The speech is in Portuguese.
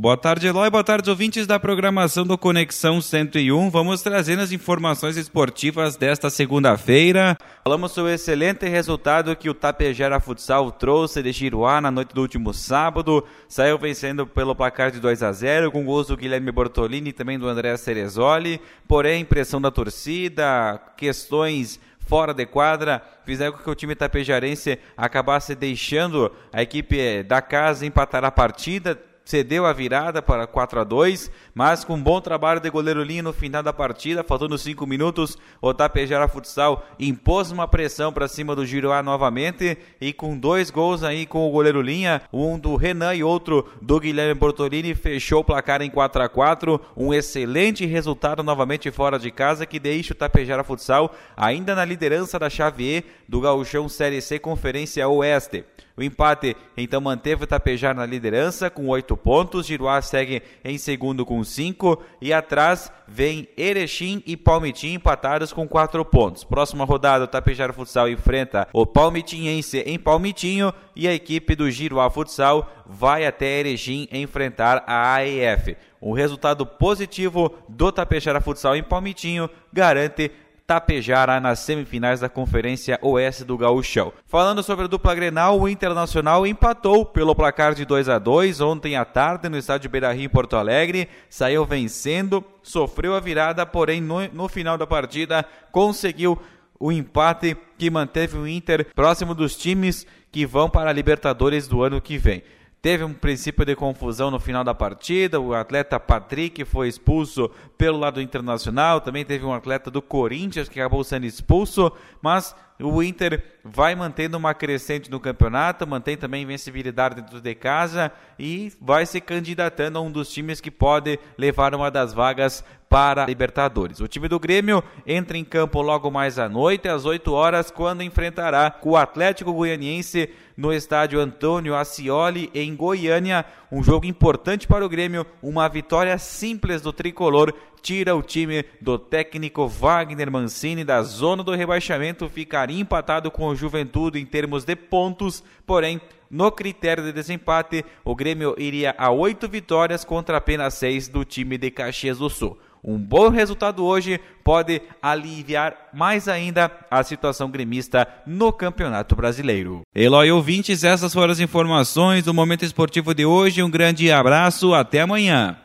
Boa tarde, Eloy. Boa tarde, ouvintes da programação do Conexão 101. Vamos trazer as informações esportivas desta segunda-feira. Falamos sobre o excelente resultado que o Tapejara Futsal trouxe de Giruá na noite do último sábado. Saiu vencendo pelo placar de 2 a 0 com gols do Guilherme Bortolini e também do André Cerezoli. Porém, pressão da torcida, questões fora de quadra, fizeram com que o time tapejarense acabasse deixando a equipe da casa empatar a partida cedeu a virada para 4 a 2 mas com um bom trabalho de goleiro Linho no final da partida, faltando 5 minutos, o Tapejara Futsal impôs uma pressão para cima do Giroá novamente e com dois gols aí com o goleiro Linha, um do Renan e outro do Guilherme Bortolini, fechou o placar em 4 a 4 um excelente resultado novamente fora de casa que deixa o Tapejara Futsal ainda na liderança da chave E do Gauchão Série C Conferência Oeste. O empate então manteve o Tapejar na liderança com oito pontos. Giruá segue em segundo com cinco e atrás vem Erechim e Palmitim empatados com quatro pontos. Próxima rodada, o Tapejar Futsal enfrenta o Palmitinhense em Palmitinho e a equipe do Giruá Futsal vai até Erechim enfrentar a AEF. O resultado positivo do Tapejara Futsal em Palmitinho garante Tapejara nas semifinais da Conferência Oeste do Gaúchão. Falando sobre a dupla Grenal, o Internacional empatou pelo placar de 2 a 2 ontem à tarde no estádio Beira-Rio em Porto Alegre, saiu vencendo, sofreu a virada, porém no, no final da partida conseguiu o empate que manteve o Inter próximo dos times que vão para a Libertadores do ano que vem. Teve um princípio de confusão no final da partida. O atleta Patrick foi expulso pelo lado internacional. Também teve um atleta do Corinthians que acabou sendo expulso. Mas o Inter vai mantendo uma crescente no campeonato, mantém também invencibilidade dentro de casa e vai se candidatando a um dos times que pode levar uma das vagas para Libertadores. O time do Grêmio entra em campo logo mais à noite, às 8 horas, quando enfrentará o Atlético Goianiense no estádio Antônio Ascioli, em Goiânia. Um jogo importante para o Grêmio, uma vitória simples do tricolor tira o time do técnico Wagner Mancini da zona do rebaixamento, ficaria empatado com o Juventude em termos de pontos, porém, no critério de desempate, o Grêmio iria a oito vitórias contra apenas seis do time de Caxias do Sul. Um bom resultado hoje pode aliviar mais ainda a situação gremista no Campeonato Brasileiro. Eloy ouvintes, essas foram as informações do Momento Esportivo de hoje. Um grande abraço, até amanhã.